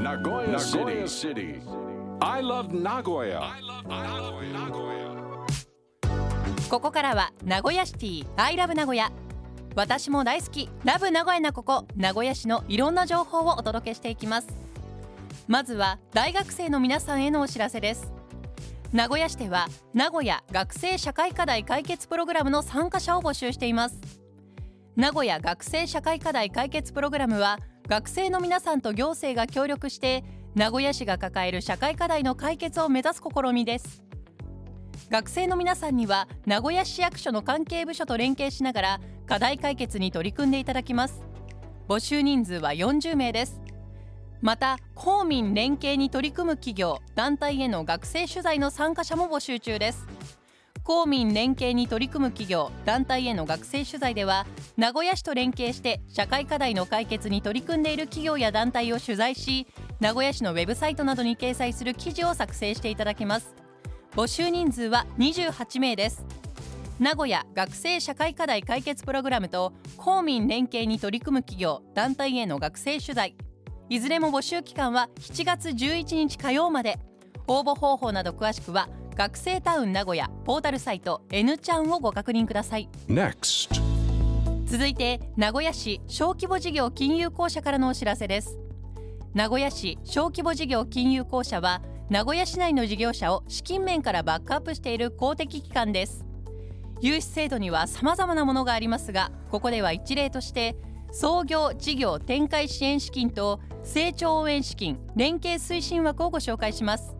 Nagoya City. I love Nagoya. ここからは名古屋シティ I love 名古屋私も大好き。ラブ名古屋なここ。名古屋市のいろんな情報をお届けしていきます。まずは大学生の皆さんへのお知らせです。名古屋市では名古屋学生社会課題解決プログラムの参加者を募集しています。名古屋学生社会課題解決プログラムは学生の皆さんと行政が協力して名古屋市が抱える社会課題の解決を目指す試みです。学生の皆さんには名古屋市役所の関係部署と連携しながら課題解決に取り組んでいただきます。募集人数は40名です。また公民連携に取り組む企業団体への学生取材の参加者も募集中です。公民連携に取り組む企業団体への学生取材では名古屋市と連携して社会課題の解決に取り組んでいる企業や団体を取材し名古屋市のウェブサイトなどに掲載する記事を作成していただきます。募集人数は28名です。名古屋学生社会課題解決プログラムと公民連携に取り組む企業団体への学生取材。いずれも募集期間は7月11日火曜まで。応募方法など詳しくは学生タウン名古屋ポータルサイト N ちゃんをご確認ください。Next. 続いて名古屋市小規模事業金融公社からのお知らせです。名古屋市小規模事業金融公社は名古屋市内の事業者を資金面からバックアップしている公的機関です。融資制度には様々なものがありますがここでは一例として創業事業展開支援資金と成長応援資金連携推進枠をご紹介します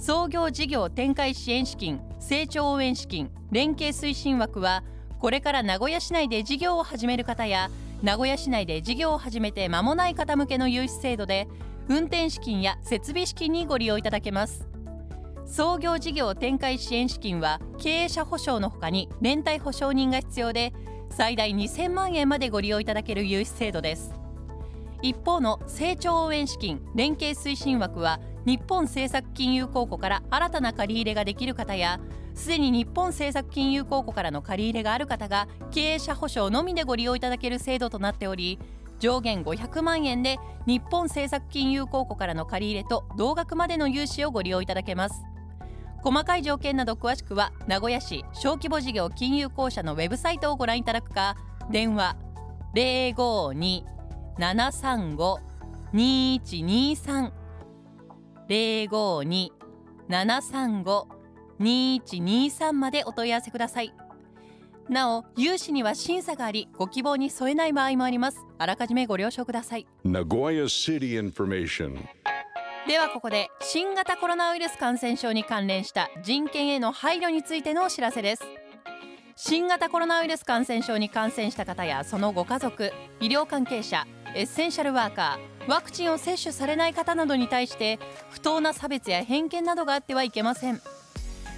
創業事業展開支援資金成長応援資金連携推進枠はこれから名古屋市内で事業を始める方や名古屋市内で事業を始めて間もない方向けの融資制度で運転資金や設備資金にご利用いただけます。創業事業展開支援資金は経営者保証のほかに連帯保証人が必要で最大2000万円までご利用いただける融資制度です。一方の成長応援資金連携推進枠は日本政策金融公庫から新たな借り入れができる方やすでに日本政策金融公庫からの借り入れがある方が経営者保証のみでご利用いただける制度となっており上限500万円で日本政策金融公庫からの借り入れと同額までの融資をご利用いただけます。細かい条件など詳しくは名古屋市小規模事業金融公社のウェブサイトをご覧いただくか電話052-735-2123 052-735-2123までお問い合わせください。なお融資には審査がありご希望に添えない場合もあります。あらかじめご了承ください。Nagoya City information. ではここで新型コロナウイルス感染症に関連した人権への配慮についてのお知らせです新型コロナウイルス感染症に感染した方やそのご家族医療関係者エッセンシャルワーカーワクチンを接種されない方などに対して不当な差別や偏見などがあってはいけません。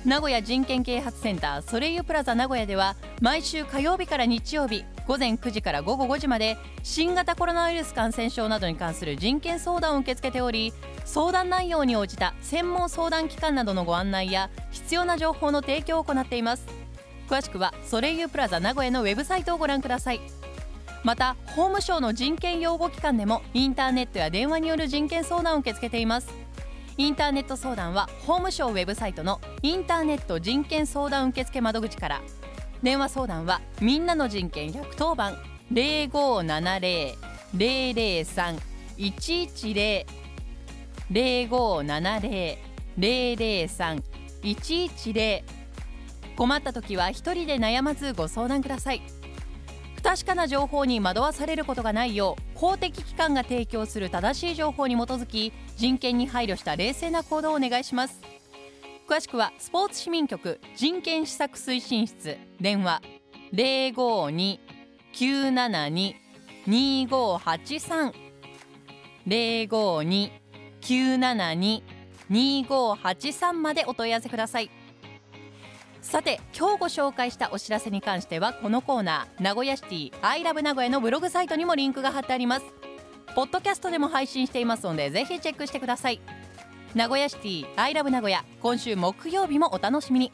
名古屋人権啓発センターソレイユプラザ名古屋では毎週火曜日から日曜日午前9時から午後5時まで新型コロナウイルス感染症などに関する人権相談を受け付けており相談内容に応じた専門相談機関などのご案内や必要な情報の提供を行っています。詳しくはソレイユプラザ名古屋のウェブサイトをご覧ください。また法務省の人権擁護機関でもインターネットや電話による人権相談を受け付けています。インターネット相談は法務省ウェブサイトのインターネット人権相談受付窓口から。電話相談はみんなの人権110番0570-003-110 0570-003-110困った時は一人で悩まずご相談ください。不確かな情報に惑わされることがないよう公的機関が提供する正しい情報に基づき人権に配慮した冷静な行動をお願いします。詳しくはスポーツ市民局人権施策推進室。電話052-972-2583 052-972-2583までお問い合わせください。さて今日ご紹介したお知らせに関してはこのコーナー名古屋シティアイラブ名古屋のブログサイトにもリンクが貼ってあります。ポッドキャストでも配信していますのでぜひチェックしてください。名古屋シティアイラブ名古屋今週木曜日もお楽しみに。